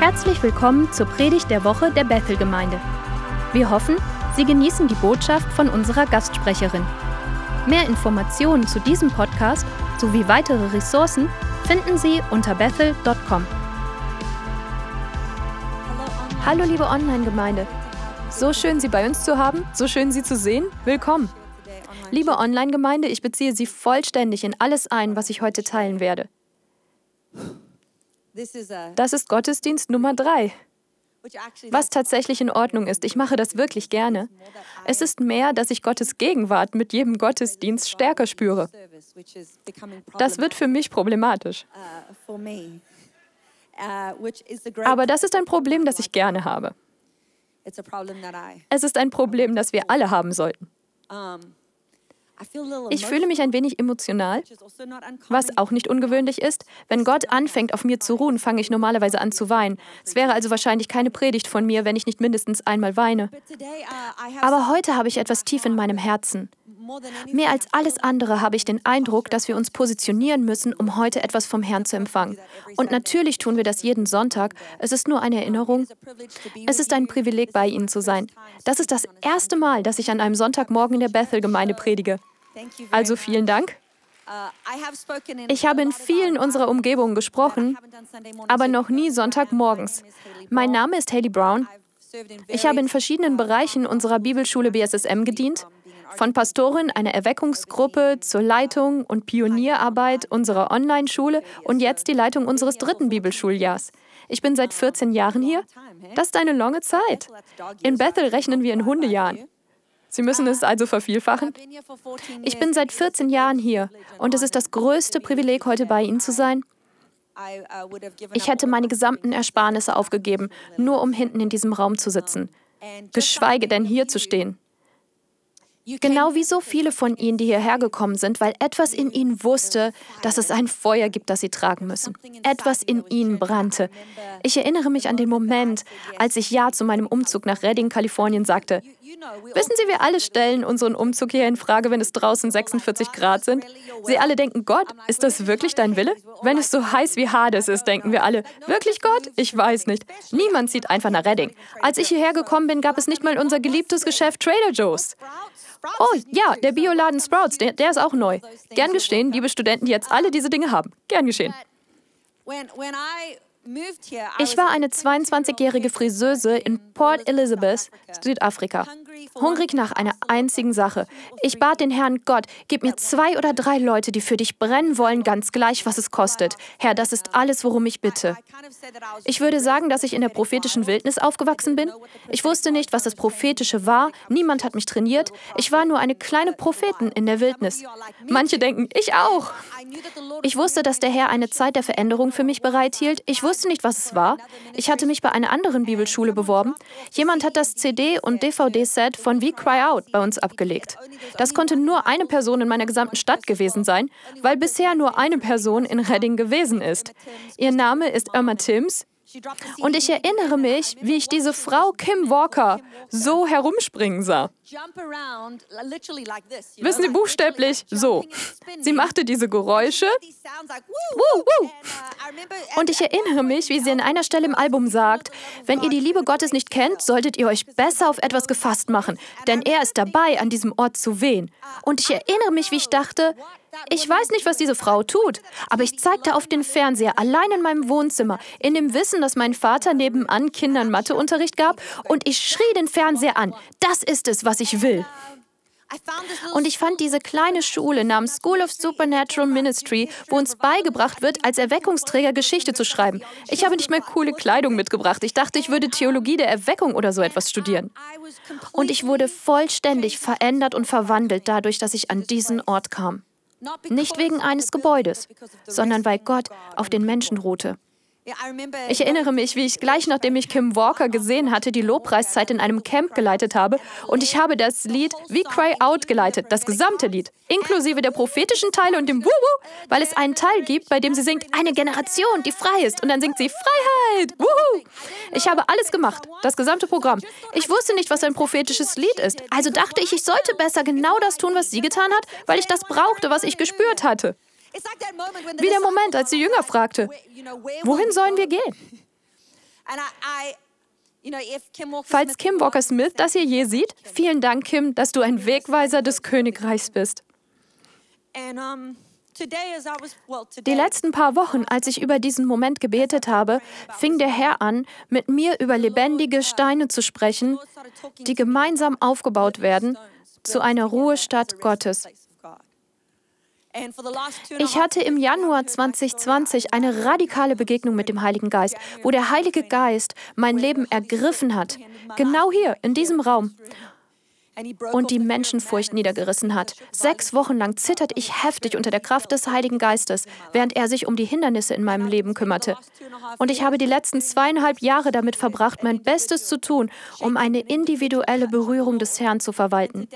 Herzlich willkommen zur Predigt der Woche der Bethel-Gemeinde. Wir hoffen, Sie genießen die Botschaft von unserer Gastsprecherin. Mehr Informationen zu diesem Podcast sowie weitere Ressourcen finden Sie unter bethel.com. Hallo liebe Online-Gemeinde. So schön Sie bei uns zu haben, so schön Sie zu sehen. Willkommen. Liebe Online-Gemeinde, ich beziehe Sie vollständig in alles ein, was ich heute teilen werde. Das ist Gottesdienst Nummer drei. Was tatsächlich in Ordnung ist, ich mache das wirklich gerne. Es ist mehr, dass ich Gottes Gegenwart mit jedem Gottesdienst stärker spüre. Das wird für mich problematisch. Aber das ist ein Problem, das ich gerne habe. Es ist ein Problem, das wir alle haben sollten. Ich fühle mich ein wenig emotional, was auch nicht ungewöhnlich ist. Wenn Gott anfängt, auf mir zu ruhen, fange ich normalerweise an zu weinen. Es wäre also wahrscheinlich keine Predigt von mir, wenn ich nicht mindestens einmal weine. Aber heute habe ich etwas tief in meinem Herzen. Mehr als alles andere habe ich den Eindruck, dass wir uns positionieren müssen, um heute etwas vom Herrn zu empfangen. Und natürlich tun wir das jeden Sonntag. Es ist nur eine Erinnerung. Es ist ein Privileg, bei Ihnen zu sein. Das ist das erste Mal, dass ich an einem Sonntagmorgen in der Bethel-Gemeinde predige. Also vielen Dank. Ich habe in vielen unserer Umgebungen gesprochen, aber noch nie Sonntagmorgens. Mein Name ist Haley Brown. Ich habe in verschiedenen Bereichen unserer Bibelschule BSSM gedient, von Pastorin einer Erweckungsgruppe zur Leitung und Pionierarbeit unserer Online-Schule und jetzt die Leitung unseres dritten Bibelschuljahrs. Ich bin seit 14 Jahren hier. Das ist eine lange Zeit. In Bethel rechnen wir in Hundejahren. Sie müssen es also vervielfachen? Ich bin seit 14 Jahren hier und es ist das größte Privileg, heute bei Ihnen zu sein. Ich hätte meine gesamten Ersparnisse aufgegeben, nur um hinten in diesem Raum zu sitzen, geschweige denn hier zu stehen. Genau wie so viele von Ihnen, die hierher gekommen sind, weil etwas in Ihnen wusste, dass es ein Feuer gibt, das Sie tragen müssen. Etwas in Ihnen brannte. Ich erinnere mich an den Moment, als ich Ja zu meinem Umzug nach Redding, Kalifornien sagte. Wissen Sie, wir alle stellen unseren Umzug hier in Frage, wenn es draußen 46 Grad sind. Sie alle denken, Gott, ist das wirklich dein Wille? Wenn es so heiß wie Hades ist, denken wir alle, wirklich Gott? Ich weiß nicht. Niemand zieht einfach nach Redding. Als ich hierher gekommen bin, gab es nicht mal unser geliebtes Geschäft Trader Joe's. Oh ja, der Bioladen Sprouts, der, der ist auch neu. Gern geschehen, liebe Studenten, die jetzt alle diese Dinge haben. Gern geschehen. Ich war eine 22-jährige Friseuse in Port Elizabeth, Südafrika. Hungrig nach einer einzigen Sache. Ich bat den Herrn Gott, gib mir zwei oder drei Leute, die für dich brennen wollen, ganz gleich, was es kostet. Herr, das ist alles, worum ich bitte. Ich würde sagen, dass ich in der prophetischen Wildnis aufgewachsen bin. Ich wusste nicht, was das Prophetische war. Niemand hat mich trainiert. Ich war nur eine kleine Prophetin in der Wildnis. Manche denken, ich auch. Ich wusste, dass der Herr eine Zeit der Veränderung für mich bereithielt. Ich wusste nicht, was es war. Ich hatte mich bei einer anderen Bibelschule beworben. Jemand hat das CD- und DVD-Set von We Cry Out bei uns abgelegt. Das konnte nur eine Person in meiner gesamten Stadt gewesen sein, weil bisher nur eine Person in Redding gewesen ist. Ihr Name ist Irma Timms. Und ich erinnere mich, wie ich diese Frau Kim Walker so herumspringen sah. Wissen Sie, buchstäblich so. Sie machte diese Geräusche. Und ich erinnere mich, wie sie an einer Stelle im Album sagt, wenn ihr die Liebe Gottes nicht kennt, solltet ihr euch besser auf etwas gefasst machen, denn er ist dabei, an diesem Ort zu wehen. Und ich erinnere mich, wie ich dachte, ich weiß nicht, was diese Frau tut, aber ich zeigte auf den Fernseher allein in meinem Wohnzimmer, in dem Wissen, dass mein Vater nebenan Kindern Matheunterricht gab, und ich schrie den Fernseher an. Das ist es, was ich will. Und ich fand diese kleine Schule namens School of Supernatural Ministry, wo uns beigebracht wird, als Erweckungsträger Geschichte zu schreiben. Ich habe nicht mehr coole Kleidung mitgebracht. Ich dachte, ich würde Theologie der Erweckung oder so etwas studieren. Und ich wurde vollständig verändert und verwandelt dadurch, dass ich an diesen Ort kam. Nicht wegen eines Gebäudes, sondern weil Gott auf den Menschen ruhte. Ich erinnere mich, wie ich gleich nachdem ich Kim Walker gesehen hatte, die Lobpreiszeit in einem Camp geleitet habe und ich habe das Lied We Cry Out geleitet, das gesamte Lied, inklusive der prophetischen Teile und dem Wuhu, weil es einen Teil gibt, bei dem sie singt, eine Generation, die frei ist und dann singt sie Freiheit. Wuhu! Ich habe alles gemacht, das gesamte Programm. Ich wusste nicht, was ein prophetisches Lied ist, also dachte ich, ich sollte besser genau das tun, was sie getan hat, weil ich das brauchte, was ich gespürt hatte. Wie der Moment, als die Jünger fragte, wohin sollen wir gehen? Falls Kim Walker Smith das hier je sieht, vielen Dank, Kim, dass du ein Wegweiser des Königreichs bist. Die letzten paar Wochen, als ich über diesen Moment gebetet habe, fing der Herr an, mit mir über lebendige Steine zu sprechen, die gemeinsam aufgebaut werden zu einer Ruhestadt Gottes. Ich hatte im Januar 2020 eine radikale Begegnung mit dem Heiligen Geist, wo der Heilige Geist mein Leben ergriffen hat. Genau hier, in diesem Raum und die Menschenfurcht niedergerissen hat. Sechs Wochen lang zitterte ich heftig unter der Kraft des Heiligen Geistes, während er sich um die Hindernisse in meinem Leben kümmerte. Und ich habe die letzten zweieinhalb Jahre damit verbracht, mein Bestes zu tun, um eine individuelle Berührung des Herrn zu verwalten.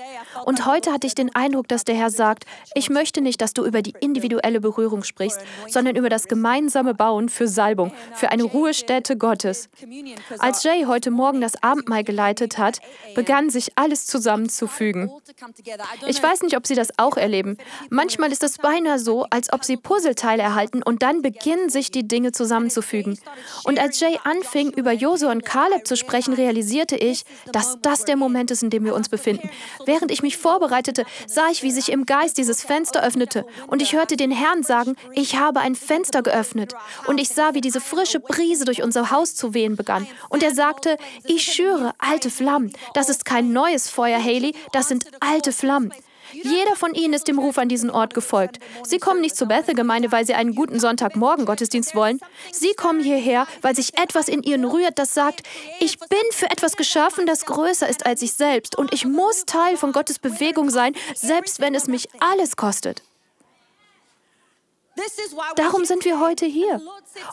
Und heute hatte ich den Eindruck, dass der Herr sagt, ich möchte nicht, dass du über die individuelle Berührung sprichst, sondern über das gemeinsame Bauen für Salbung, für eine Ruhestätte Gottes. Als Jay heute Morgen das Abendmahl geleitet hat, begann sich alles zusammen zusammenzufügen. Ich weiß nicht, ob Sie das auch erleben. Manchmal ist es beinahe so, als ob Sie Puzzleteile erhalten und dann beginnen sich die Dinge zusammenzufügen. Und als Jay anfing, über Josua und Kaleb zu sprechen, realisierte ich, dass das der Moment ist, in dem wir uns befinden. Während ich mich vorbereitete, sah ich, wie sich im Geist dieses Fenster öffnete. Und ich hörte den Herrn sagen, ich habe ein Fenster geöffnet. Und ich sah, wie diese frische Brise durch unser Haus zu wehen begann. Und er sagte, ich schüre alte Flammen. Das ist kein neues Feuer, Haley, das sind alte Flammen. Jeder von ihnen ist dem Ruf an diesen Ort gefolgt. Sie kommen nicht zur Bethel-Gemeinde, weil sie einen guten Sonntagmorgen-Gottesdienst wollen. Sie kommen hierher, weil sich etwas in ihnen rührt, das sagt, ich bin für etwas geschaffen, das größer ist als ich selbst. Und ich muss Teil von Gottes Bewegung sein, selbst wenn es mich alles kostet. Darum sind wir heute hier.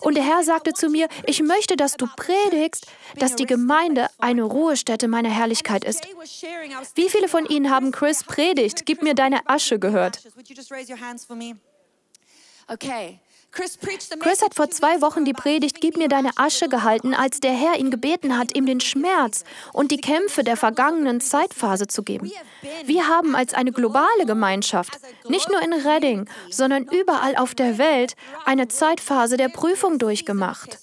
Und der Herr sagte zu mir, ich möchte, dass du predigst, dass die Gemeinde eine Ruhestätte meiner Herrlichkeit ist. Wie viele von Ihnen haben Chris predigt, gib mir deine Asche gehört? Okay. Chris hat vor zwei Wochen die Predigt Gib mir deine Asche gehalten, als der Herr ihn gebeten hat, ihm den Schmerz und die Kämpfe der vergangenen Zeitphase zu geben. Wir haben als eine globale Gemeinschaft, nicht nur in Redding, sondern überall auf der Welt, eine Zeitphase der Prüfung durchgemacht.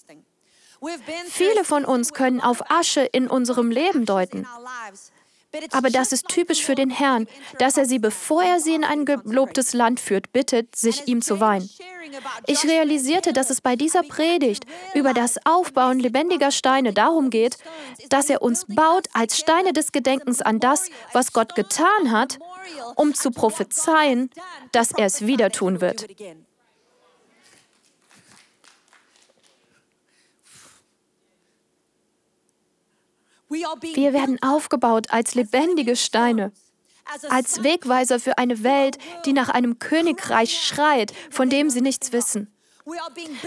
Viele von uns können auf Asche in unserem Leben deuten. Aber das ist typisch für den Herrn, dass er sie, bevor er sie in ein gelobtes Land führt, bittet, sich ihm zu weihen. Ich realisierte, dass es bei dieser Predigt über das Aufbauen lebendiger Steine darum geht, dass er uns baut als Steine des Gedenkens an das, was Gott getan hat, um zu prophezeien, dass er es wieder tun wird. Wir werden aufgebaut als lebendige Steine, als Wegweiser für eine Welt, die nach einem Königreich schreit, von dem sie nichts wissen.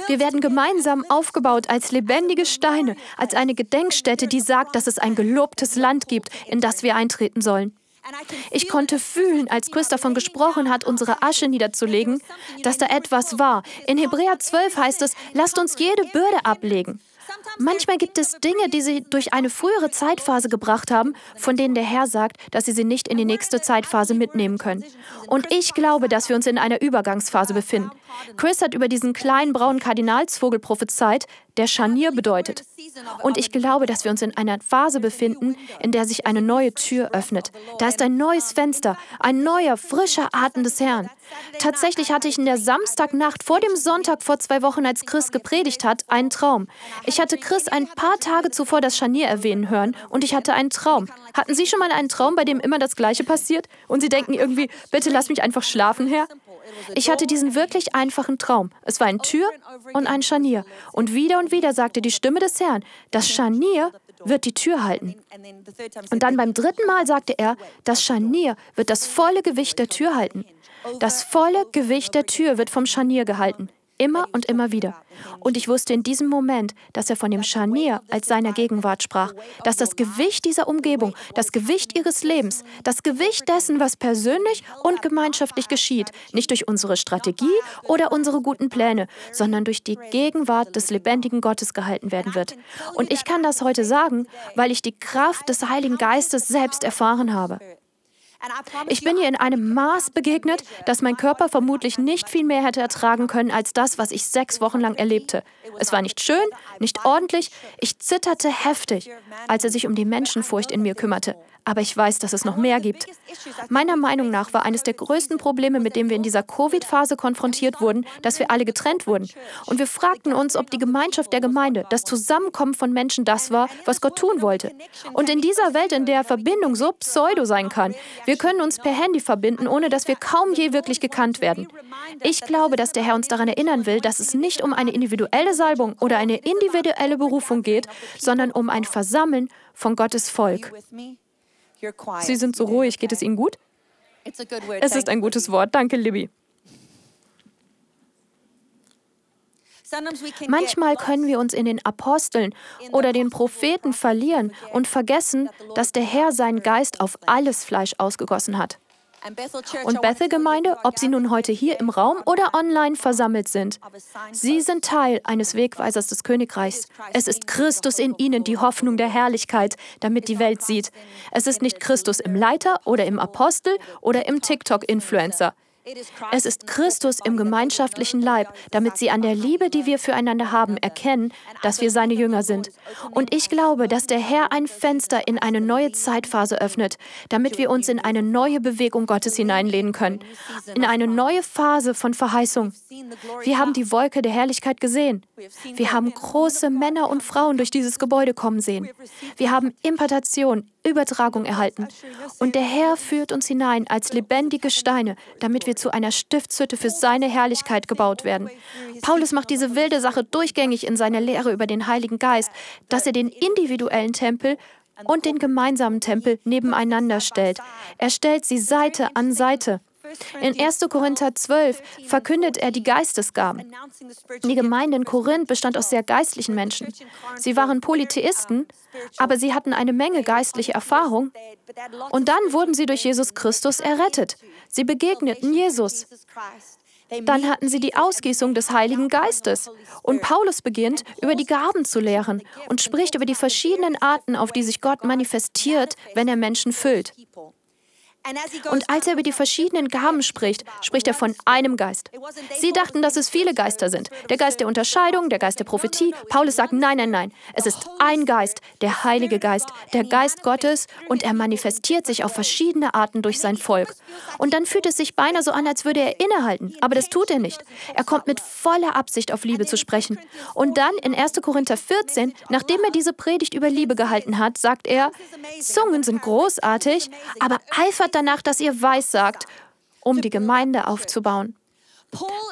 Wir werden gemeinsam aufgebaut als lebendige Steine, als eine Gedenkstätte, die sagt, dass es ein gelobtes Land gibt, in das wir eintreten sollen. Ich konnte fühlen, als Chris davon gesprochen hat, unsere Asche niederzulegen, dass da etwas war. In Hebräer 12 heißt es, lasst uns jede Bürde ablegen. Manchmal gibt es Dinge, die sie durch eine frühere Zeitphase gebracht haben, von denen der Herr sagt, dass sie sie nicht in die nächste Zeitphase mitnehmen können. Und ich glaube, dass wir uns in einer Übergangsphase befinden. Chris hat über diesen kleinen braunen Kardinalsvogel prophezeit, der Scharnier bedeutet. Und ich glaube, dass wir uns in einer Phase befinden, in der sich eine neue Tür öffnet. Da ist ein neues Fenster, ein neuer, frischer Atem des Herrn. Tatsächlich hatte ich in der Samstagnacht vor dem Sonntag vor zwei Wochen, als Chris gepredigt hat, einen Traum. Ich hatte Chris ein paar Tage zuvor das Scharnier erwähnen hören und ich hatte einen Traum. Hatten Sie schon mal einen Traum, bei dem immer das Gleiche passiert? Und Sie denken irgendwie, bitte lass mich einfach schlafen, Herr? Ich hatte diesen wirklich einfachen Traum. Es war eine Tür und ein Scharnier. Und wieder und wieder sagte die Stimme des Herrn, das Scharnier wird die Tür halten. Und dann beim dritten Mal sagte er, das Scharnier wird das volle Gewicht der Tür halten. Das volle Gewicht der Tür wird vom Scharnier gehalten. Immer und immer wieder. Und ich wusste in diesem Moment, dass er von dem Scharnier als seiner Gegenwart sprach, dass das Gewicht dieser Umgebung, das Gewicht ihres Lebens, das Gewicht dessen, was persönlich und gemeinschaftlich geschieht, nicht durch unsere Strategie oder unsere guten Pläne, sondern durch die Gegenwart des lebendigen Gottes gehalten werden wird. Und ich kann das heute sagen, weil ich die Kraft des Heiligen Geistes selbst erfahren habe. Ich bin ihr in einem Maß begegnet, dass mein Körper vermutlich nicht viel mehr hätte ertragen können als das, was ich sechs Wochen lang erlebte. Es war nicht schön, nicht ordentlich. Ich zitterte heftig, als er sich um die Menschenfurcht in mir kümmerte. Aber ich weiß, dass es noch mehr gibt. Meiner Meinung nach war eines der größten Probleme, mit dem wir in dieser Covid-Phase konfrontiert wurden, dass wir alle getrennt wurden. Und wir fragten uns, ob die Gemeinschaft der Gemeinde, das Zusammenkommen von Menschen das war, was Gott tun wollte. Und in dieser Welt, in der Verbindung so pseudo sein kann, wir können uns per Handy verbinden, ohne dass wir kaum je wirklich gekannt werden. Ich glaube, dass der Herr uns daran erinnern will, dass es nicht um eine individuelle Salbung oder eine individuelle Berufung geht, sondern um ein Versammeln von Gottes Volk. Sie sind so ruhig. Geht es Ihnen gut? Es ist ein gutes Wort. Danke, Libby. Manchmal können wir uns in den Aposteln oder den Propheten verlieren und vergessen, dass der Herr seinen Geist auf alles Fleisch ausgegossen hat. Und Bethel-Gemeinde, ob sie nun heute hier im Raum oder online versammelt sind, sie sind Teil eines Wegweisers des Königreichs. Es ist Christus in ihnen, die Hoffnung der Herrlichkeit, damit die Welt sieht. Es ist nicht Christus im Leiter oder im Apostel oder im TikTok-Influencer. Es ist Christus im gemeinschaftlichen Leib, damit sie an der Liebe, die wir füreinander haben, erkennen, dass wir seine Jünger sind. Und ich glaube, dass der Herr ein Fenster in eine neue Zeitphase öffnet, damit wir uns in eine neue Bewegung Gottes hineinlehnen können, in eine neue Phase von Verheißung. Wir haben die Wolke der Herrlichkeit gesehen. Wir haben große Männer und Frauen durch dieses Gebäude kommen sehen. Wir haben Impartation, Übertragung erhalten. Und der Herr führt uns hinein als lebendige Steine, damit wir zu einer Stiftshütte für seine Herrlichkeit gebaut werden. Paulus macht diese wilde Sache durchgängig in seiner Lehre über den Heiligen Geist, dass er den individuellen Tempel und den gemeinsamen Tempel nebeneinander stellt. Er stellt sie Seite an Seite. In 1. Korinther 12 verkündet er die Geistesgaben. Die Gemeinde in Korinth bestand aus sehr geistlichen Menschen. Sie waren Polytheisten, aber sie hatten eine Menge geistliche Erfahrung. Und dann wurden sie durch Jesus Christus errettet. Sie begegneten Jesus. Dann hatten sie die Ausgießung des Heiligen Geistes. Und Paulus beginnt, über die Gaben zu lehren und spricht über die verschiedenen Arten, auf die sich Gott manifestiert, wenn er Menschen füllt. Und als er über die verschiedenen Gaben spricht, spricht er von einem Geist. Sie dachten, dass es viele Geister sind. Der Geist der Unterscheidung, der Geist der Prophetie. Paulus sagt, nein, nein, nein. Es ist ein Geist, der Heilige Geist, der Geist Gottes und er manifestiert sich auf verschiedene Arten durch sein Volk. Und dann fühlt es sich beinahe so an, als würde er innehalten. Aber das tut er nicht. Er kommt mit voller Absicht auf Liebe zu sprechen. Und dann in 1. Korinther 14, nachdem er diese Predigt über Liebe gehalten hat, sagt er, Zungen sind großartig, aber eifert danach, dass ihr Weiß sagt, um die Gemeinde aufzubauen.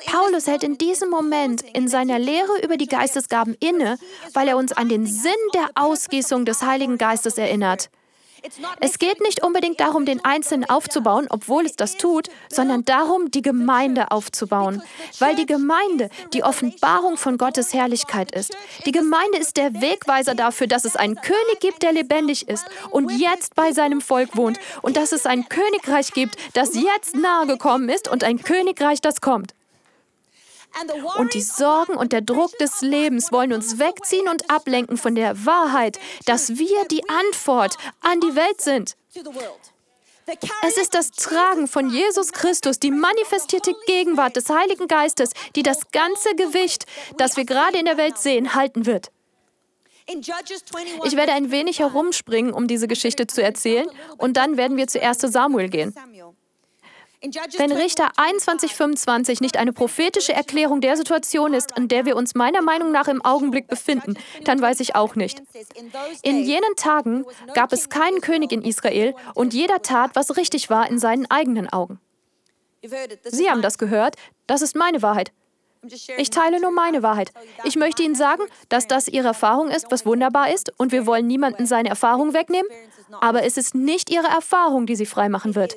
Paulus hält in diesem Moment in seiner Lehre über die Geistesgaben inne, weil er uns an den Sinn der Ausgießung des Heiligen Geistes erinnert. Es geht nicht unbedingt darum, den Einzelnen aufzubauen, obwohl es das tut, sondern darum, die Gemeinde aufzubauen. Weil die Gemeinde die Offenbarung von Gottes Herrlichkeit ist. Die Gemeinde ist der Wegweiser dafür, dass es einen König gibt, der lebendig ist und jetzt bei seinem Volk wohnt. Und dass es ein Königreich gibt, das jetzt nahe gekommen ist und ein Königreich, das kommt. Und die Sorgen und der Druck des Lebens wollen uns wegziehen und ablenken von der Wahrheit, dass wir die Antwort an die Welt sind. Es ist das Tragen von Jesus Christus, die manifestierte Gegenwart des Heiligen Geistes, die das ganze Gewicht, das wir gerade in der Welt sehen, halten wird. Ich werde ein wenig herumspringen, um diese Geschichte zu erzählen, und dann werden wir zu 1 Samuel gehen. Wenn Richter 2125 nicht eine prophetische Erklärung der Situation ist, in der wir uns meiner Meinung nach im Augenblick befinden, dann weiß ich auch nicht. In jenen Tagen gab es keinen König in Israel und jeder tat, was richtig war in seinen eigenen Augen. Sie haben das gehört, das ist meine Wahrheit. Ich teile nur meine Wahrheit. Ich möchte Ihnen sagen, dass das Ihre Erfahrung ist, was wunderbar ist, und wir wollen niemanden seine Erfahrung wegnehmen, aber es ist nicht Ihre Erfahrung, die Sie freimachen wird.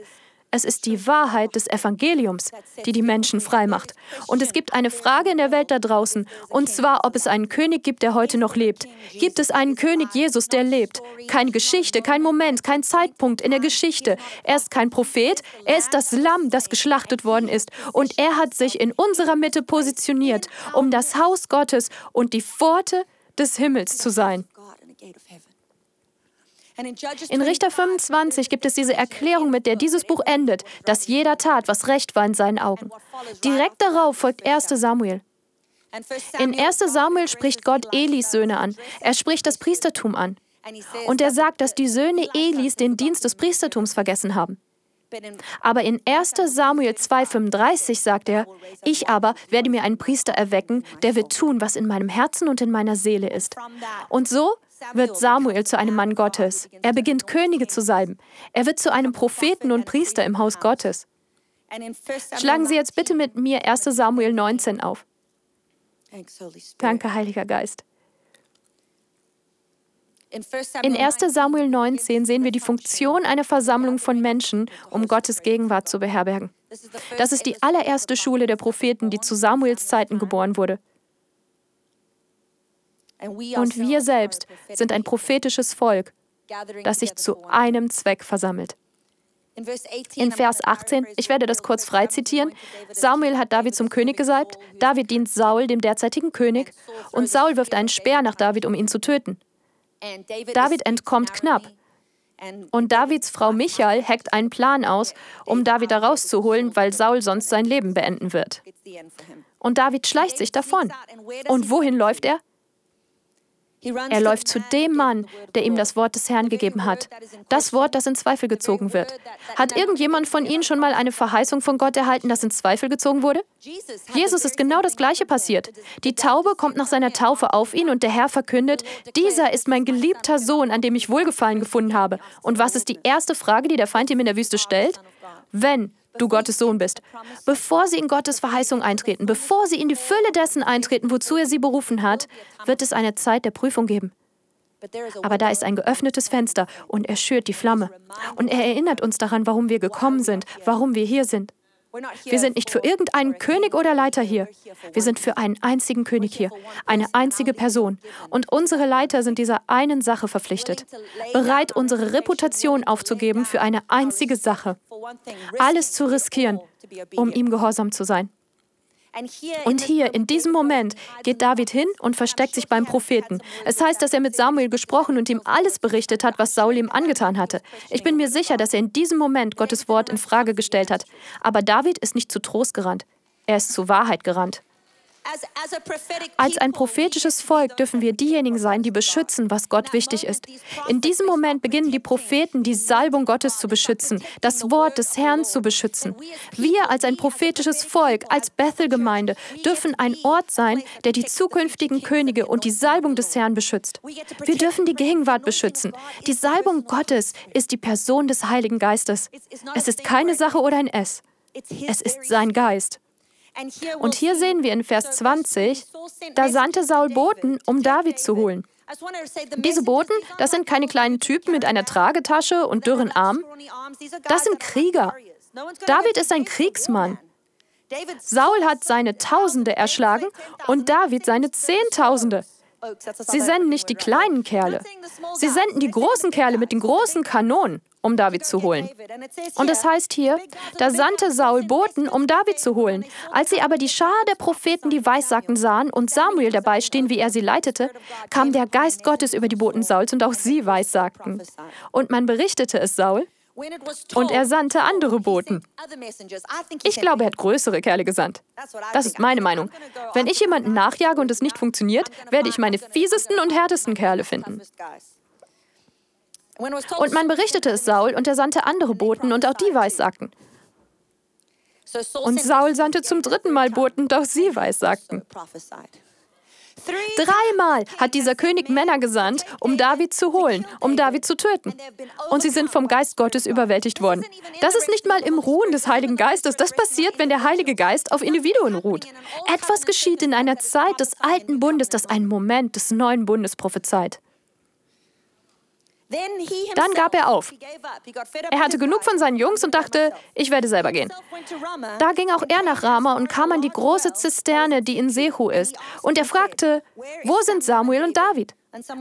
Es ist die Wahrheit des Evangeliums, die die Menschen frei macht. Und es gibt eine Frage in der Welt da draußen, und zwar, ob es einen König gibt, der heute noch lebt. Gibt es einen König Jesus, der lebt? Keine Geschichte, kein Moment, kein Zeitpunkt in der Geschichte. Er ist kein Prophet, er ist das Lamm, das geschlachtet worden ist. Und er hat sich in unserer Mitte positioniert, um das Haus Gottes und die Pforte des Himmels zu sein. In Richter 25 gibt es diese Erklärung, mit der dieses Buch endet, dass jeder tat, was recht war in seinen Augen. Direkt darauf folgt 1 Samuel. In 1 Samuel spricht Gott Elis Söhne an. Er spricht das Priestertum an. Und er sagt, dass die Söhne Elis den Dienst des Priestertums vergessen haben. Aber in 1 Samuel 2,35 sagt er, ich aber werde mir einen Priester erwecken, der wird tun, was in meinem Herzen und in meiner Seele ist. Und so wird Samuel zu einem Mann Gottes. Er beginnt Könige zu salben. Er wird zu einem Propheten und Priester im Haus Gottes. Schlagen Sie jetzt bitte mit mir 1 Samuel 19 auf. Danke, Heiliger Geist. In 1 Samuel 19 sehen wir die Funktion einer Versammlung von Menschen, um Gottes Gegenwart zu beherbergen. Das ist die allererste Schule der Propheten, die zu Samuels Zeiten geboren wurde. Und wir selbst sind ein prophetisches Volk, das sich zu einem Zweck versammelt. In Vers 18, ich werde das kurz frei zitieren, Samuel hat David zum König gesalbt, David dient Saul, dem derzeitigen König, und Saul wirft einen Speer nach David, um ihn zu töten. David entkommt knapp. Und Davids Frau Michael hackt einen Plan aus, um David da rauszuholen, weil Saul sonst sein Leben beenden wird. Und David schleicht sich davon. Und wohin läuft er? Er läuft zu dem Mann, der ihm das Wort des Herrn gegeben hat. Das Wort, das in Zweifel gezogen wird. Hat irgendjemand von Ihnen schon mal eine Verheißung von Gott erhalten, das in Zweifel gezogen wurde? Jesus ist genau das Gleiche passiert. Die Taube kommt nach seiner Taufe auf ihn und der Herr verkündet, dieser ist mein geliebter Sohn, an dem ich Wohlgefallen gefunden habe. Und was ist die erste Frage, die der Feind ihm in der Wüste stellt? Wenn du Gottes Sohn bist. Bevor sie in Gottes Verheißung eintreten, bevor sie in die Fülle dessen eintreten, wozu er sie berufen hat, wird es eine Zeit der Prüfung geben. Aber da ist ein geöffnetes Fenster und er schürt die Flamme. Und er erinnert uns daran, warum wir gekommen sind, warum wir hier sind. Wir sind nicht für irgendeinen König oder Leiter hier. Wir sind für einen einzigen König hier, eine einzige Person. Und unsere Leiter sind dieser einen Sache verpflichtet, bereit, unsere Reputation aufzugeben für eine einzige Sache. Alles zu riskieren, um ihm gehorsam zu sein. Und hier, in diesem Moment, geht David hin und versteckt sich beim Propheten. Es heißt, dass er mit Samuel gesprochen und ihm alles berichtet hat, was Saul ihm angetan hatte. Ich bin mir sicher, dass er in diesem Moment Gottes Wort in Frage gestellt hat. Aber David ist nicht zu Trost gerannt. Er ist zur Wahrheit gerannt. Als ein prophetisches Volk dürfen wir diejenigen sein, die beschützen, was Gott wichtig ist. In diesem Moment beginnen die Propheten, die Salbung Gottes zu beschützen, das Wort des Herrn zu beschützen. Wir als ein prophetisches Volk, als Bethel-Gemeinde, dürfen ein Ort sein, der die zukünftigen Könige und die Salbung des Herrn beschützt. Wir dürfen die Gegenwart beschützen. Die Salbung Gottes ist die Person des Heiligen Geistes. Es ist keine Sache oder ein Es. Es ist sein Geist. Und hier sehen wir in Vers 20, da sandte Saul Boten, um David zu holen. Diese Boten, das sind keine kleinen Typen mit einer Tragetasche und dürren Armen. Das sind Krieger. David ist ein Kriegsmann. Saul hat seine Tausende erschlagen und David seine Zehntausende. Sie senden nicht die kleinen Kerle. Sie senden die großen Kerle mit den großen Kanonen, um David zu holen. Und es heißt hier, da sandte Saul Boten, um David zu holen. Als sie aber die Schar der Propheten, die Weissagen sahen und Samuel dabei stehen, wie er sie leitete, kam der Geist Gottes über die Boten Sauls und auch sie weissagten. Und man berichtete es Saul, und er sandte andere Boten. Ich glaube, er hat größere Kerle gesandt. Das ist meine Meinung. Wenn ich jemanden nachjage und es nicht funktioniert, werde ich meine fiesesten und härtesten Kerle finden. Und man berichtete es Saul und er sandte andere Boten und auch die weissagten. Und Saul sandte zum dritten Mal Boten und auch sie weissagten. Dreimal hat dieser König Männer gesandt, um David zu holen, um David zu töten. Und sie sind vom Geist Gottes überwältigt worden. Das ist nicht mal im Ruhen des Heiligen Geistes. Das passiert, wenn der Heilige Geist auf Individuen ruht. Etwas geschieht in einer Zeit des alten Bundes, das einen Moment des neuen Bundes prophezeit. Dann gab er auf. Er hatte genug von seinen Jungs und dachte, ich werde selber gehen. Da ging auch er nach Rama und kam an die große Zisterne, die in Sehu ist. Und er fragte, wo sind Samuel und David?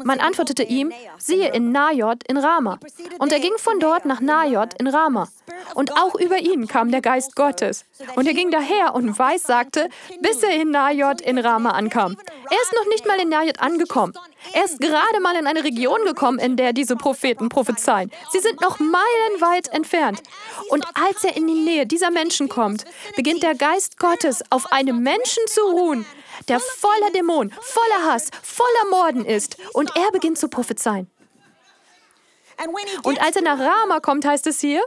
Man antwortete ihm, siehe in Najot in Rama. Und er ging von dort nach Najot in Rama. Und auch über ihn kam der Geist Gottes. Und er ging daher und weiß sagte, bis er in Najot in Rama ankam. Er ist noch nicht mal in Najot angekommen. Er ist gerade mal in eine Region gekommen, in der diese Propheten prophezeien. Sie sind noch meilenweit entfernt. Und als er in die Nähe dieser Menschen kommt, beginnt der Geist Gottes auf einem Menschen zu ruhen, der voller Dämonen, voller Hass, voller Morden ist. Und er beginnt zu prophezeien. Und als er nach Rama kommt, heißt es hier,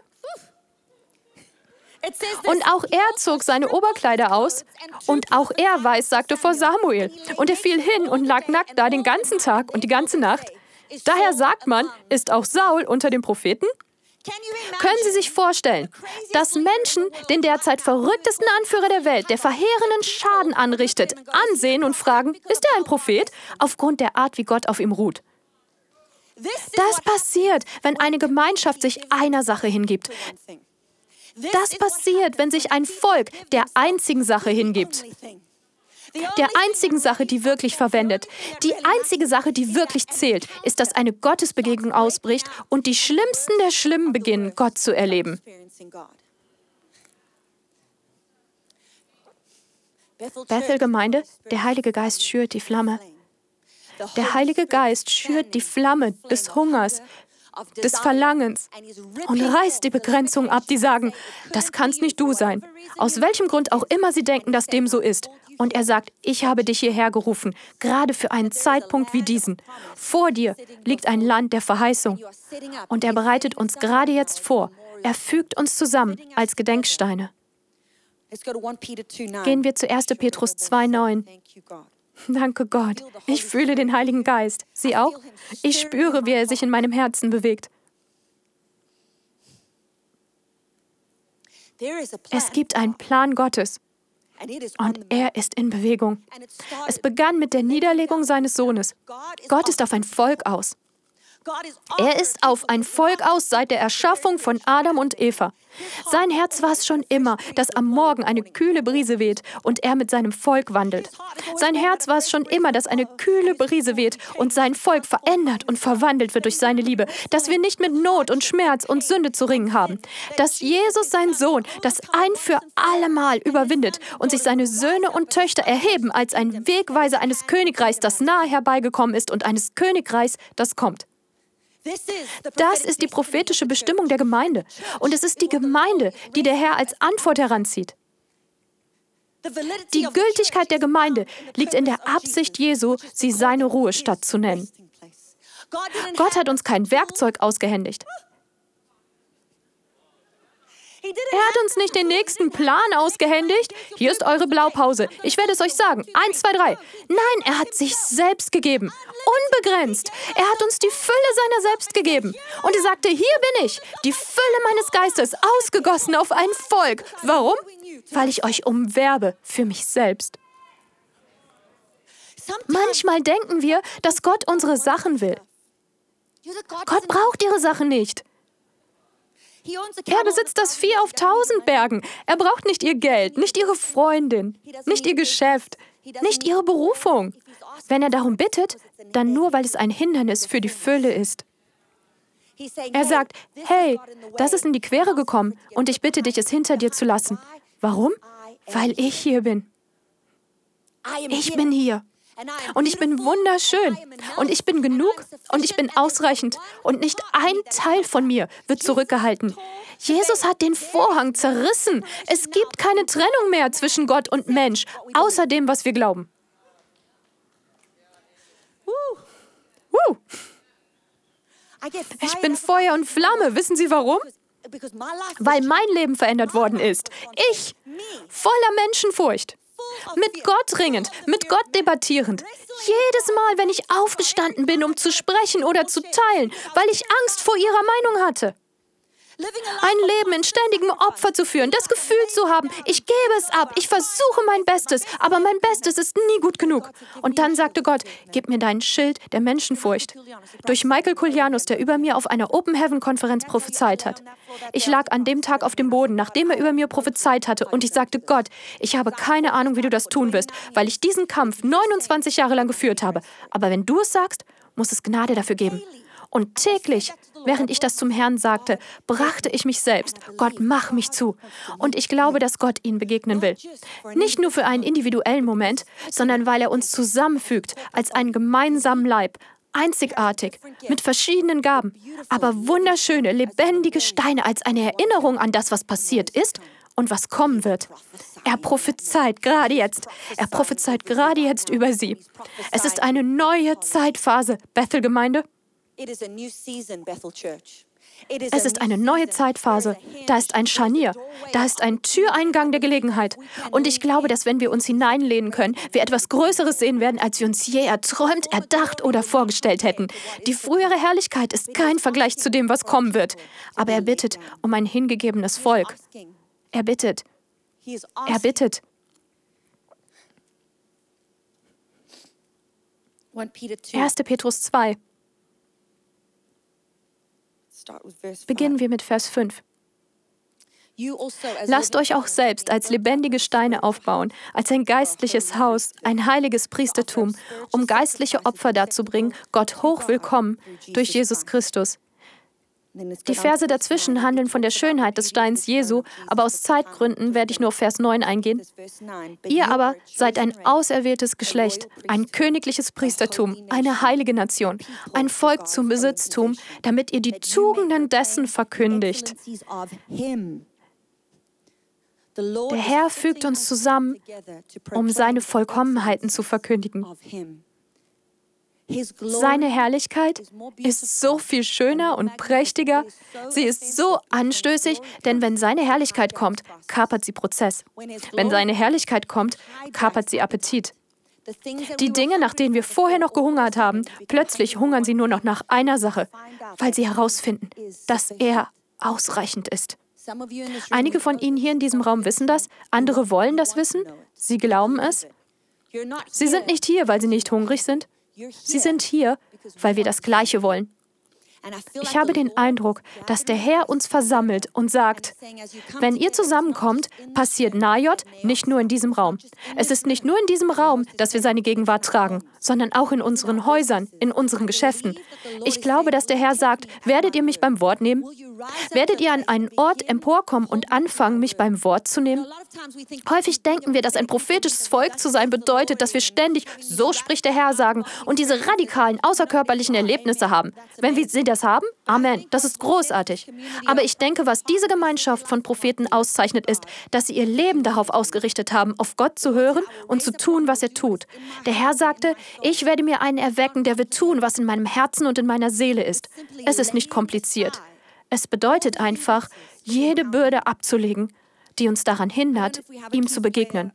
und auch er zog seine Oberkleider aus, und auch er weiß, sagte vor Samuel. Und er fiel hin und lag nackt da den ganzen Tag und die ganze Nacht. Daher sagt man, ist auch Saul unter den Propheten? Können Sie sich vorstellen, dass Menschen den derzeit verrücktesten Anführer der Welt, der verheerenden Schaden anrichtet, ansehen und fragen, ist er ein Prophet? Aufgrund der Art, wie Gott auf ihm ruht. Das passiert, wenn eine Gemeinschaft sich einer Sache hingibt. Das passiert, wenn sich ein Volk der einzigen Sache hingibt. Der einzigen Sache, die wirklich verwendet. Die einzige Sache, die wirklich zählt, ist, dass eine Gottesbegegnung ausbricht und die Schlimmsten der Schlimmen beginnen, Gott zu erleben. Bethel-Gemeinde, der Heilige Geist schürt die Flamme. Der Heilige Geist schürt die Flamme des Hungers, des Verlangens und reißt die Begrenzungen ab, die sagen, das kannst nicht du sein. Aus welchem Grund auch immer sie denken, dass dem so ist. Und er sagt, ich habe dich hierher gerufen, gerade für einen Zeitpunkt wie diesen. Vor dir liegt ein Land der Verheißung. Und er bereitet uns gerade jetzt vor. Er fügt uns zusammen als Gedenksteine. Gehen wir zu 1. Petrus 2,9. Danke Gott. Ich fühle den Heiligen Geist. Sie auch? Ich spüre, wie er sich in meinem Herzen bewegt. Es gibt einen Plan Gottes. Und er ist in Bewegung. Es begann mit der Niederlegung seines Sohnes. Gott ist auf ein Volk aus. Er ist auf ein Volk aus seit der Erschaffung von Adam und Eva. Sein Herz war es schon immer, dass am Morgen eine kühle Brise weht und er mit seinem Volk wandelt. Sein Herz war es schon immer, dass eine kühle Brise weht und sein Volk verändert und verwandelt wird durch seine Liebe, dass wir nicht mit Not und Schmerz und Sünde zu ringen haben, dass Jesus, sein Sohn, das ein für allemal überwindet und sich seine Söhne und Töchter erheben als ein Wegweiser eines Königreichs, das nahe herbeigekommen ist und eines Königreichs, das kommt. Das ist die prophetische Bestimmung der Gemeinde. Und es ist die Gemeinde, die der Herr als Antwort heranzieht. Die Gültigkeit der Gemeinde liegt in der Absicht Jesu, sie seine Ruhestadt zu nennen. Gott hat uns kein Werkzeug ausgehändigt. Er hat uns nicht den nächsten Plan ausgehändigt. Hier ist eure Blaupause. Ich werde es euch sagen. Eins, zwei, drei. Nein, er hat sich selbst gegeben. Unbegrenzt. Er hat uns die Fülle seiner selbst gegeben. Und er sagte, hier bin ich, die Fülle meines Geistes, ausgegossen auf ein Volk. Warum? Weil ich euch umwerbe für mich selbst. Manchmal denken wir, dass Gott unsere Sachen will. Gott braucht ihre Sachen nicht. Er besitzt das Vieh auf tausend Bergen. Er braucht nicht ihr Geld, nicht ihre Freundin, nicht ihr Geschäft, nicht ihre Berufung. Wenn er darum bittet, dann nur, weil es ein Hindernis für die Fülle ist. Er sagt, hey, das ist in die Quere gekommen und ich bitte dich, es hinter dir zu lassen. Warum? Weil ich hier bin. Ich bin hier. Und ich bin wunderschön. Und ich bin genug. Und ich bin ausreichend. Und nicht ein Teil von mir wird zurückgehalten. Jesus hat den Vorhang zerrissen. Es gibt keine Trennung mehr zwischen Gott und Mensch, außer dem, was wir glauben. Ich bin Feuer und Flamme. Wissen Sie warum? Weil mein Leben verändert worden ist. Ich, voller Menschenfurcht mit Gott ringend, mit Gott debattierend. Jedes Mal, wenn ich aufgestanden bin, um zu sprechen oder zu teilen, weil ich Angst vor ihrer Meinung hatte. Ein Leben in ständigem Opfer zu führen, das Gefühl zu haben, ich gebe es ab, ich versuche mein Bestes, aber mein Bestes ist nie gut genug. Und dann sagte Gott, gib mir deinen Schild der Menschenfurcht. Durch Michael Kulianus, der über mir auf einer Open Heaven Konferenz prophezeit hat. Ich lag an dem Tag auf dem Boden, nachdem er über mir prophezeit hatte, und ich sagte, Gott, ich habe keine Ahnung, wie du das tun wirst, weil ich diesen Kampf 29 Jahre lang geführt habe. Aber wenn du es sagst, muss es Gnade dafür geben. Und täglich, während ich das zum Herrn sagte, brachte ich mich selbst. Gott, mach mich zu. Und ich glaube, dass Gott ihnen begegnen will. Nicht nur für einen individuellen Moment, sondern weil er uns zusammenfügt als einen gemeinsamen Leib, einzigartig, mit verschiedenen Gaben, aber wunderschöne, lebendige Steine als eine Erinnerung an das, was passiert ist und was kommen wird. Er prophezeit gerade jetzt. Er prophezeit gerade jetzt über sie. Es ist eine neue Zeitphase, Bethel-Gemeinde. Es ist eine neue Zeitphase. Da ist ein Scharnier. Da ist ein Türeingang der Gelegenheit. Und ich glaube, dass wenn wir uns hineinlehnen können, wir etwas Größeres sehen werden, als wir uns je erträumt, erdacht oder vorgestellt hätten. Die frühere Herrlichkeit ist kein Vergleich zu dem, was kommen wird. Aber er bittet um ein hingegebenes Volk. Er bittet. Er bittet. 1. Petrus 2. Beginnen wir mit Vers 5. Also Lasst euch auch selbst als lebendige Steine aufbauen, als ein geistliches Haus, ein heiliges Priestertum, um geistliche Opfer darzubringen, Gott hochwillkommen durch Jesus Christus. Die Verse dazwischen handeln von der Schönheit des Steins Jesu, aber aus Zeitgründen werde ich nur auf Vers 9 eingehen. Ihr aber seid ein auserwähltes Geschlecht, ein königliches Priestertum, eine heilige Nation, ein Volk zum Besitztum, damit ihr die Tugenden dessen verkündigt. Der Herr fügt uns zusammen, um seine Vollkommenheiten zu verkündigen. Seine Herrlichkeit ist so viel schöner und prächtiger. Sie ist so anstößig, denn wenn seine Herrlichkeit kommt, kapert sie Prozess. Wenn seine Herrlichkeit kommt, kapert sie Appetit. Die Dinge, nach denen wir vorher noch gehungert haben, plötzlich hungern sie nur noch nach einer Sache, weil sie herausfinden, dass er ausreichend ist. Einige von Ihnen hier in diesem Raum wissen das, andere wollen das wissen, sie glauben es. Sie sind nicht hier, weil sie nicht hungrig sind. Sie sind hier, weil wir das Gleiche wollen. Ich habe den Eindruck, dass der Herr uns versammelt und sagt, wenn ihr zusammenkommt, passiert Najot nicht nur in diesem Raum. Es ist nicht nur in diesem Raum, dass wir seine Gegenwart tragen, sondern auch in unseren Häusern, in unseren Geschäften. Ich glaube, dass der Herr sagt, werdet ihr mich beim Wort nehmen? Werdet ihr an einen Ort emporkommen und anfangen, mich beim Wort zu nehmen? Häufig denken wir, dass ein prophetisches Volk zu sein bedeutet, dass wir ständig, so spricht der Herr, sagen und diese radikalen, außerkörperlichen Erlebnisse haben. Wenn wir sie das haben, Amen, das ist großartig. Aber ich denke, was diese Gemeinschaft von Propheten auszeichnet, ist, dass sie ihr Leben darauf ausgerichtet haben, auf Gott zu hören und zu tun, was er tut. Der Herr sagte, ich werde mir einen erwecken, der wird tun, was in meinem Herzen und in meiner Seele ist. Es ist nicht kompliziert. Es bedeutet einfach, jede Bürde abzulegen, die uns daran hindert, ihm zu begegnen.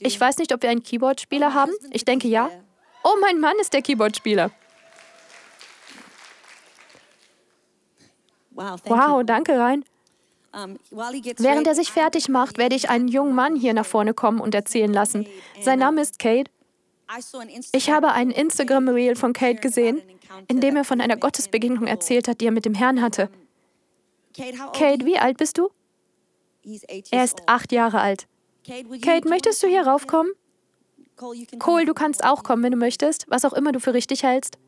Ich weiß nicht, ob wir einen Keyboardspieler haben. Ich denke ja. Oh, mein Mann ist der Keyboardspieler. Wow, danke, Rein. Während er sich fertig macht, werde ich einen jungen Mann hier nach vorne kommen und erzählen lassen. Sein Name ist Kate. Ich habe einen Instagram-Reel von Kate gesehen, in dem er von einer Gottesbegegnung erzählt hat, die er mit dem Herrn hatte. Kate, wie alt bist du? Er ist acht Jahre alt. Kate, möchtest du hier raufkommen? Cole, du kannst auch kommen, wenn du möchtest, was auch immer du für richtig hältst.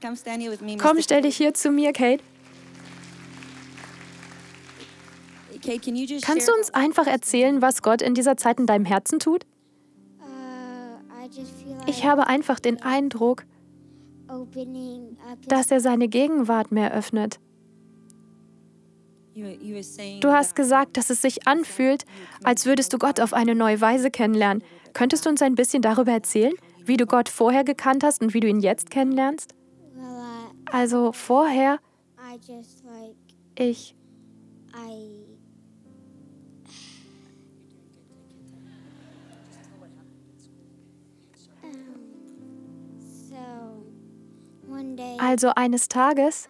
Komm, stell dich hier zu mir, Kate. Kannst du uns einfach erzählen, was Gott in dieser Zeit in deinem Herzen tut? Uh, ich habe einfach den Eindruck, dass er seine Gegenwart mehr öffnet. Du hast gesagt, dass es sich anfühlt, als würdest du Gott auf eine neue Weise kennenlernen. Könntest du uns ein bisschen darüber erzählen, wie du Gott vorher gekannt hast und wie du ihn jetzt kennenlernst? Also vorher, ich Also eines Tages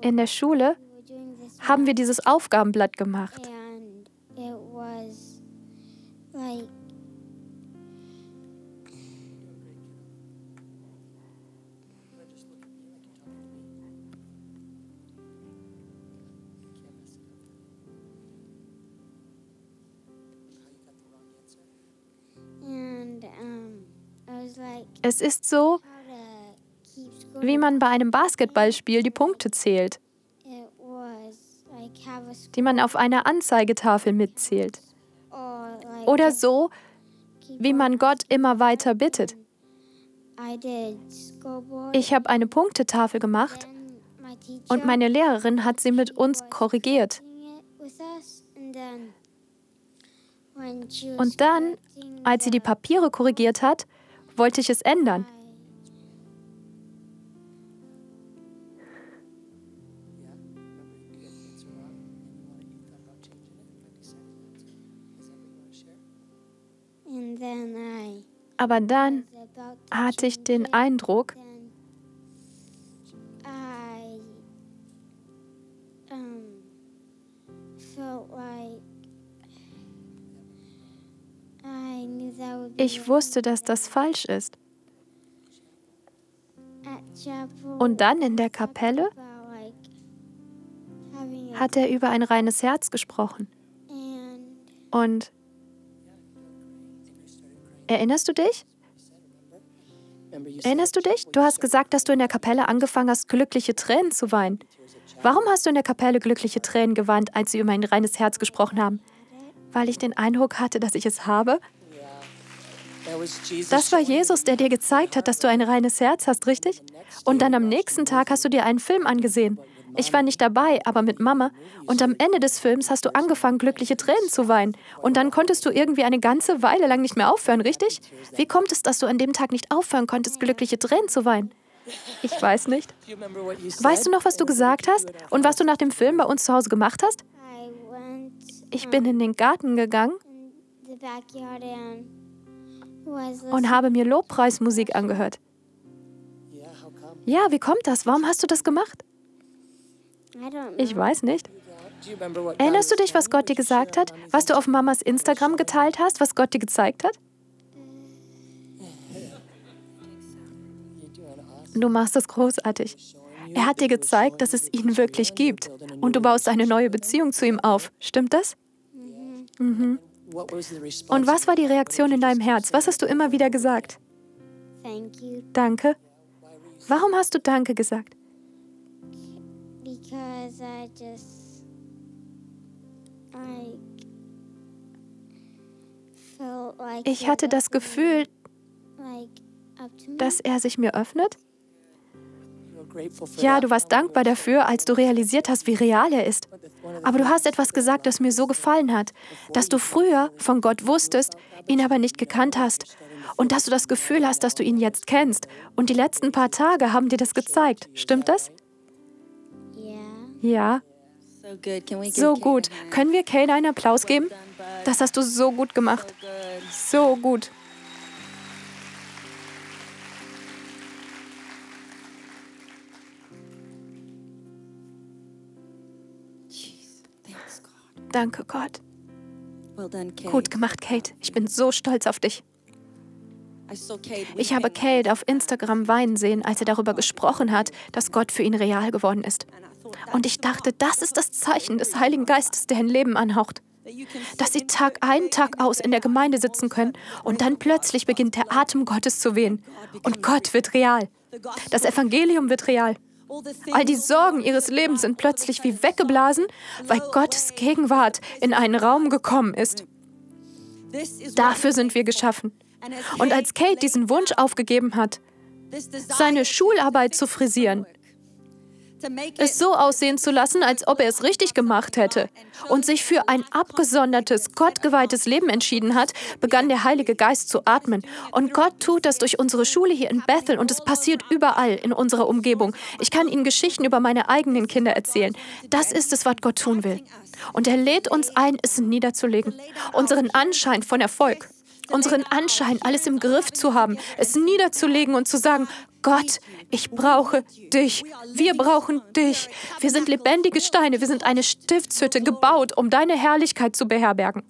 in der Schule haben wir dieses Aufgabenblatt gemacht. Es ist so, man bei einem Basketballspiel die Punkte zählt, die man auf einer Anzeigetafel mitzählt. Oder so, wie man Gott immer weiter bittet. Ich habe eine Punktetafel gemacht und meine Lehrerin hat sie mit uns korrigiert. Und dann, als sie die Papiere korrigiert hat, wollte ich es ändern. Aber dann hatte ich den Eindruck, ich wusste, dass das falsch ist. Und dann in der Kapelle hat er über ein reines Herz gesprochen. Und erinnerst du dich? Erinnerst du dich? Du hast gesagt, dass du in der Kapelle angefangen hast, glückliche Tränen zu weinen. Warum hast du in der Kapelle glückliche Tränen geweint, als sie über ein reines Herz gesprochen haben? Weil ich den Eindruck hatte, dass ich es habe? Das war Jesus, der dir gezeigt hat, dass du ein reines Herz hast, richtig? Und dann am nächsten Tag hast du dir einen Film angesehen. Ich war nicht dabei, aber mit Mama. Und am Ende des Films hast du angefangen, glückliche Tränen zu weinen. Und dann konntest du irgendwie eine ganze Weile lang nicht mehr aufhören, richtig? Wie kommt es, dass du an dem Tag nicht aufhören konntest, glückliche Tränen zu weinen? Ich weiß nicht. Weißt du noch, was du gesagt hast? Und was du nach dem Film bei uns zu Hause gemacht hast? Ich bin in den Garten gegangen und habe mir Lobpreismusik angehört. Ja, wie kommt das? Warum hast du das gemacht? Ich weiß nicht. Erinnerst du dich, was Gott dir gesagt hat? Was du auf Mamas Instagram geteilt hast, was Gott dir gezeigt hat? Du machst das großartig. Er hat dir gezeigt, dass es ihn wirklich gibt. Und du baust eine neue Beziehung zu ihm auf. Stimmt das? Mhm. Und was war die Reaktion in deinem Herz? Was hast du immer wieder gesagt? Danke. Warum hast du Danke gesagt? Ich hatte das Gefühl, dass er sich mir öffnet. Ja, du warst dankbar dafür, als du realisiert hast, wie real er ist. Aber du hast etwas gesagt, das mir so gefallen hat, dass du früher von Gott wusstest, ihn aber nicht gekannt hast. Und dass du das Gefühl hast, dass du ihn jetzt kennst. Und die letzten paar Tage haben dir das gezeigt. Stimmt das? Ja. So gut. Können wir Kane einen Applaus geben? Das hast du so gut gemacht. So gut. Danke, Gott. Gut gemacht, Kate. Ich bin so stolz auf dich. Ich habe Kate auf Instagram weinen sehen, als er darüber gesprochen hat, dass Gott für ihn real geworden ist. Und ich dachte, das ist das Zeichen des Heiligen Geistes, der ein Leben anhaucht. Dass sie Tag ein, Tag aus in der Gemeinde sitzen können und dann plötzlich beginnt der Atem Gottes zu wehen. Und Gott wird real. Das Evangelium wird real. All die Sorgen ihres Lebens sind plötzlich wie weggeblasen, weil Gottes Gegenwart in einen Raum gekommen ist. Dafür sind wir geschaffen. Und als Kate diesen Wunsch aufgegeben hat, seine Schularbeit zu frisieren, es so aussehen zu lassen, als ob er es richtig gemacht hätte und sich für ein abgesondertes, gottgeweihtes Leben entschieden hat, begann der Heilige Geist zu atmen. Und Gott tut das durch unsere Schule hier in Bethel und es passiert überall in unserer Umgebung. Ich kann Ihnen Geschichten über meine eigenen Kinder erzählen. Das ist es, was Gott tun will. Und er lädt uns ein, es niederzulegen. Unseren Anschein von Erfolg unseren Anschein, alles im Griff zu haben, es niederzulegen und zu sagen, Gott, ich brauche dich. Wir brauchen dich. Wir sind lebendige Steine. Wir sind eine Stiftshütte gebaut, um deine Herrlichkeit zu beherbergen.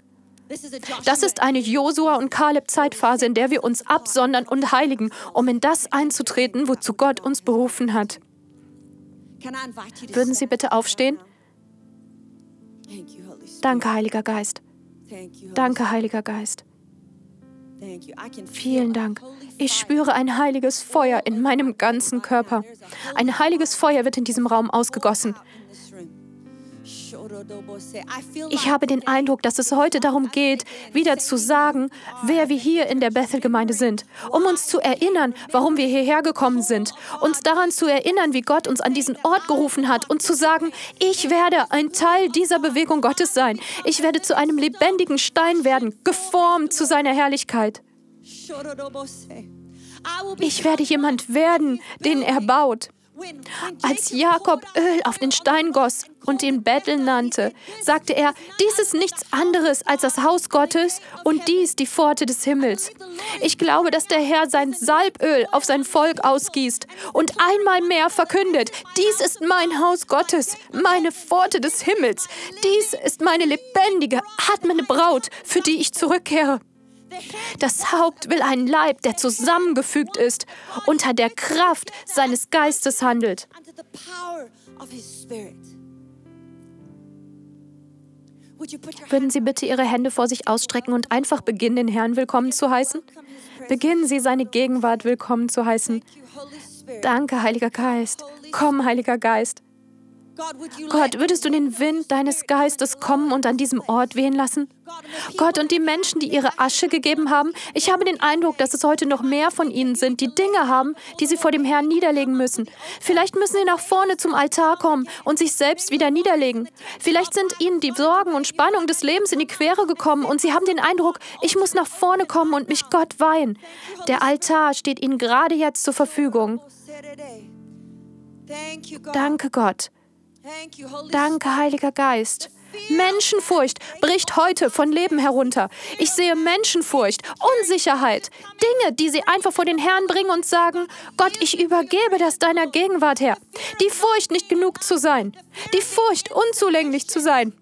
Das ist eine Josua und Kaleb Zeitphase, in der wir uns absondern und heiligen, um in das einzutreten, wozu Gott uns berufen hat. Würden Sie bitte aufstehen? Danke, Heiliger Geist. Danke, Heiliger Geist. Vielen Dank. Ich spüre ein heiliges Feuer in meinem ganzen Körper. Ein heiliges Feuer wird in diesem Raum ausgegossen. Ich habe den Eindruck, dass es heute darum geht, wieder zu sagen, wer wir hier in der Bethel-Gemeinde sind, um uns zu erinnern, warum wir hierher gekommen sind, uns daran zu erinnern, wie Gott uns an diesen Ort gerufen hat und zu sagen, ich werde ein Teil dieser Bewegung Gottes sein. Ich werde zu einem lebendigen Stein werden, geformt zu seiner Herrlichkeit. Ich werde jemand werden, den er baut. Als Jakob Öl auf den Stein goss und ihn Bethel nannte, sagte er, dies ist nichts anderes als das Haus Gottes und dies die Pforte des Himmels. Ich glaube, dass der Herr sein Salböl auf sein Volk ausgießt und einmal mehr verkündet, dies ist mein Haus Gottes, meine Pforte des Himmels, dies ist meine lebendige, atmende Braut, für die ich zurückkehre. Das Haupt will einen Leib, der zusammengefügt ist, unter der Kraft seines Geistes handelt. Würden Sie bitte Ihre Hände vor sich ausstrecken und einfach beginnen, den Herrn willkommen zu heißen? Beginnen Sie, seine Gegenwart willkommen zu heißen. Danke, Heiliger Geist. Komm, Heiliger Geist. Gott, würdest du den Wind deines Geistes kommen und an diesem Ort wehen lassen? Gott und die Menschen, die ihre Asche gegeben haben, ich habe den Eindruck, dass es heute noch mehr von ihnen sind, die Dinge haben, die sie vor dem Herrn niederlegen müssen. Vielleicht müssen sie nach vorne zum Altar kommen und sich selbst wieder niederlegen. Vielleicht sind ihnen die Sorgen und Spannung des Lebens in die Quere gekommen und sie haben den Eindruck, ich muss nach vorne kommen und mich Gott weihen. Der Altar steht ihnen gerade jetzt zur Verfügung. Danke, Gott. Danke, Heiliger Geist. Menschenfurcht bricht heute von Leben herunter. Ich sehe Menschenfurcht, Unsicherheit, Dinge, die sie einfach vor den Herrn bringen und sagen, Gott, ich übergebe das deiner Gegenwart her. Die Furcht, nicht genug zu sein. Die Furcht, unzulänglich zu sein.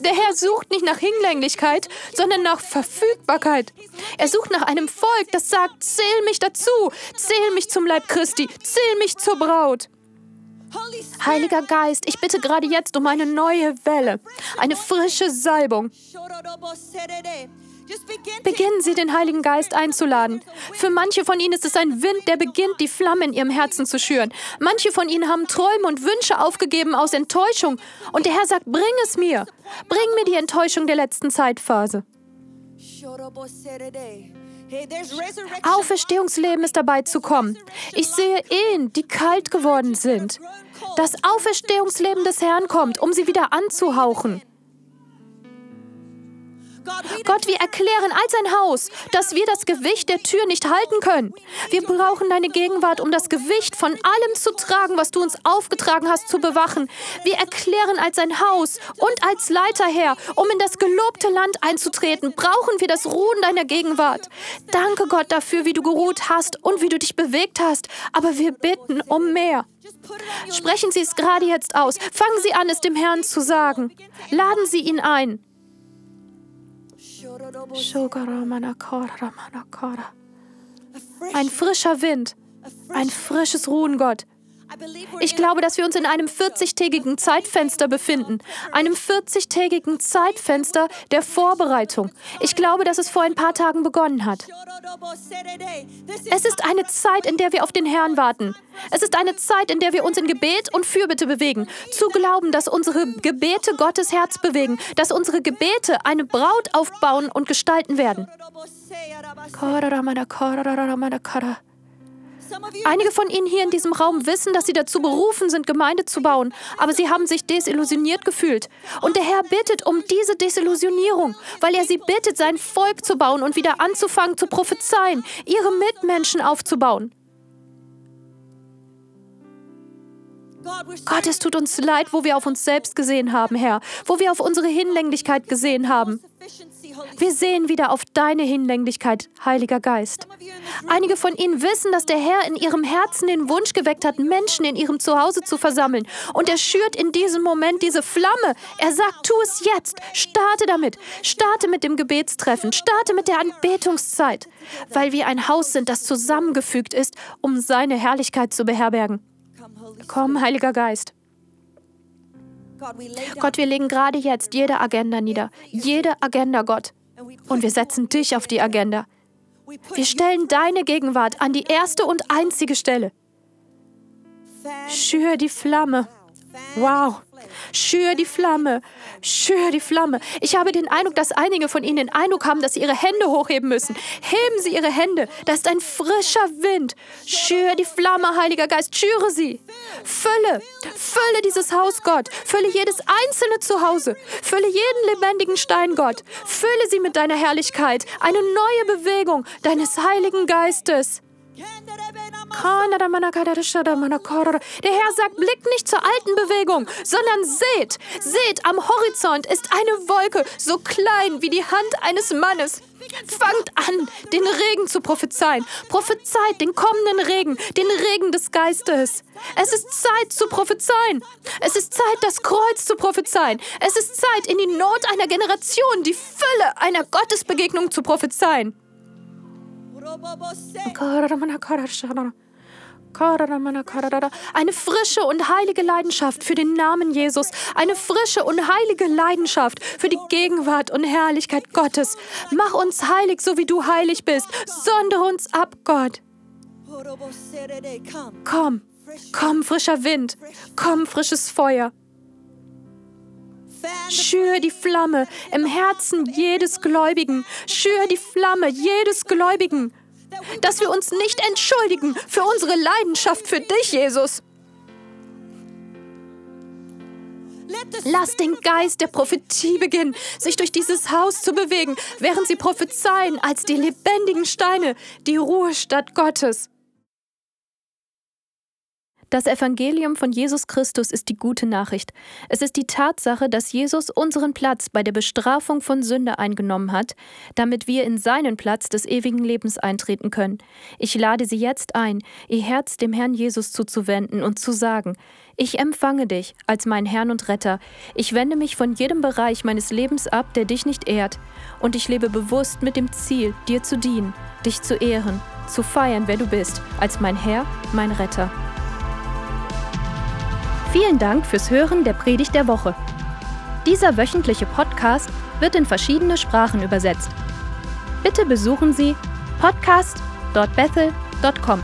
Der Herr sucht nicht nach Hinlänglichkeit, sondern nach Verfügbarkeit. Er sucht nach einem Volk, das sagt, zähl mich dazu, zähl mich zum Leib Christi, zähl mich zur Braut. Heiliger Geist, ich bitte gerade jetzt um eine neue Welle, eine frische Salbung. Beginnen Sie, den Heiligen Geist einzuladen. Für manche von Ihnen ist es ein Wind, der beginnt, die Flamme in Ihrem Herzen zu schüren. Manche von Ihnen haben Träume und Wünsche aufgegeben aus Enttäuschung. Und der Herr sagt, bring es mir. Bring mir die Enttäuschung der letzten Zeitphase. Auferstehungsleben ist dabei zu kommen. Ich sehe Ehen, die kalt geworden sind. Das Auferstehungsleben des Herrn kommt, um sie wieder anzuhauchen. Gott, wir erklären als ein Haus, dass wir das Gewicht der Tür nicht halten können. Wir brauchen deine Gegenwart, um das Gewicht von allem zu tragen, was du uns aufgetragen hast, zu bewachen. Wir erklären als ein Haus und als Leiterherr, um in das gelobte Land einzutreten, brauchen wir das Ruhen deiner Gegenwart. Danke Gott dafür, wie du geruht hast und wie du dich bewegt hast. Aber wir bitten um mehr. Sprechen Sie es gerade jetzt aus. Fangen Sie an, es dem Herrn zu sagen. Laden Sie ihn ein. Ein frischer Wind, ein frisches Ruhen, Gott. Ich glaube, dass wir uns in einem 40-tägigen Zeitfenster befinden. Einem 40-tägigen Zeitfenster der Vorbereitung. Ich glaube, dass es vor ein paar Tagen begonnen hat. Es ist eine Zeit, in der wir auf den Herrn warten. Es ist eine Zeit, in der wir uns in Gebet und Fürbitte bewegen. Zu glauben, dass unsere Gebete Gottes Herz bewegen. Dass unsere Gebete eine Braut aufbauen und gestalten werden. Einige von Ihnen hier in diesem Raum wissen, dass Sie dazu berufen sind, Gemeinde zu bauen, aber Sie haben sich desillusioniert gefühlt. Und der Herr bittet um diese Desillusionierung, weil er Sie bittet, sein Volk zu bauen und wieder anzufangen zu prophezeien, Ihre Mitmenschen aufzubauen. Gott, es tut uns leid, wo wir auf uns selbst gesehen haben, Herr, wo wir auf unsere Hinlänglichkeit gesehen haben. Wir sehen wieder auf deine Hinlänglichkeit, Heiliger Geist. Einige von Ihnen wissen, dass der Herr in ihrem Herzen den Wunsch geweckt hat, Menschen in ihrem Zuhause zu versammeln. Und er schürt in diesem Moment diese Flamme. Er sagt, tu es jetzt. Starte damit. Starte mit dem Gebetstreffen. Starte mit der Anbetungszeit. Weil wir ein Haus sind, das zusammengefügt ist, um seine Herrlichkeit zu beherbergen. Komm, Heiliger Geist. Gott, wir legen gerade jetzt jede Agenda nieder. Jede Agenda, Gott. Und wir setzen dich auf die Agenda. Wir stellen deine Gegenwart an die erste und einzige Stelle. Schür die Flamme. Wow. Schür die Flamme, schür die Flamme. Ich habe den Eindruck, dass einige von Ihnen den Eindruck haben, dass Sie Ihre Hände hochheben müssen. Heben Sie Ihre Hände. Das ist ein frischer Wind. Schür die Flamme, Heiliger Geist. Schüre sie. Fülle, fülle dieses Haus, Gott. Fülle jedes einzelne Zuhause. Fülle jeden lebendigen Stein, Gott. Fülle sie mit deiner Herrlichkeit. Eine neue Bewegung deines Heiligen Geistes. Der Herr sagt, blickt nicht zur alten Bewegung, sondern seht, seht, am Horizont ist eine Wolke, so klein wie die Hand eines Mannes. Fangt an, den Regen zu prophezeien. Prophezeit den kommenden Regen, den Regen des Geistes. Es ist Zeit zu prophezeien. Es ist Zeit, das Kreuz zu prophezeien. Es ist Zeit, in die Not einer Generation, die Fülle einer Gottesbegegnung zu prophezeien. Eine frische und heilige Leidenschaft für den Namen Jesus. Eine frische und heilige Leidenschaft für die Gegenwart und Herrlichkeit Gottes. Mach uns heilig, so wie du heilig bist. Sondere uns ab, Gott. Komm, komm, frischer Wind. Komm, frisches Feuer. Schür die Flamme im Herzen jedes Gläubigen. Schür die Flamme jedes Gläubigen. Dass wir uns nicht entschuldigen für unsere Leidenschaft für dich, Jesus. Lass den Geist der Prophetie beginnen, sich durch dieses Haus zu bewegen, während sie prophezeien als die lebendigen Steine, die Ruhestadt Gottes. Das Evangelium von Jesus Christus ist die gute Nachricht. Es ist die Tatsache, dass Jesus unseren Platz bei der Bestrafung von Sünde eingenommen hat, damit wir in seinen Platz des ewigen Lebens eintreten können. Ich lade Sie jetzt ein, Ihr Herz dem Herrn Jesus zuzuwenden und zu sagen, ich empfange dich als mein Herrn und Retter. Ich wende mich von jedem Bereich meines Lebens ab, der dich nicht ehrt, und ich lebe bewusst mit dem Ziel, dir zu dienen, dich zu ehren, zu feiern, wer du bist, als mein Herr, mein Retter. Vielen Dank fürs Hören der Predigt der Woche. Dieser wöchentliche Podcast wird in verschiedene Sprachen übersetzt. Bitte besuchen Sie podcast.bethel.com.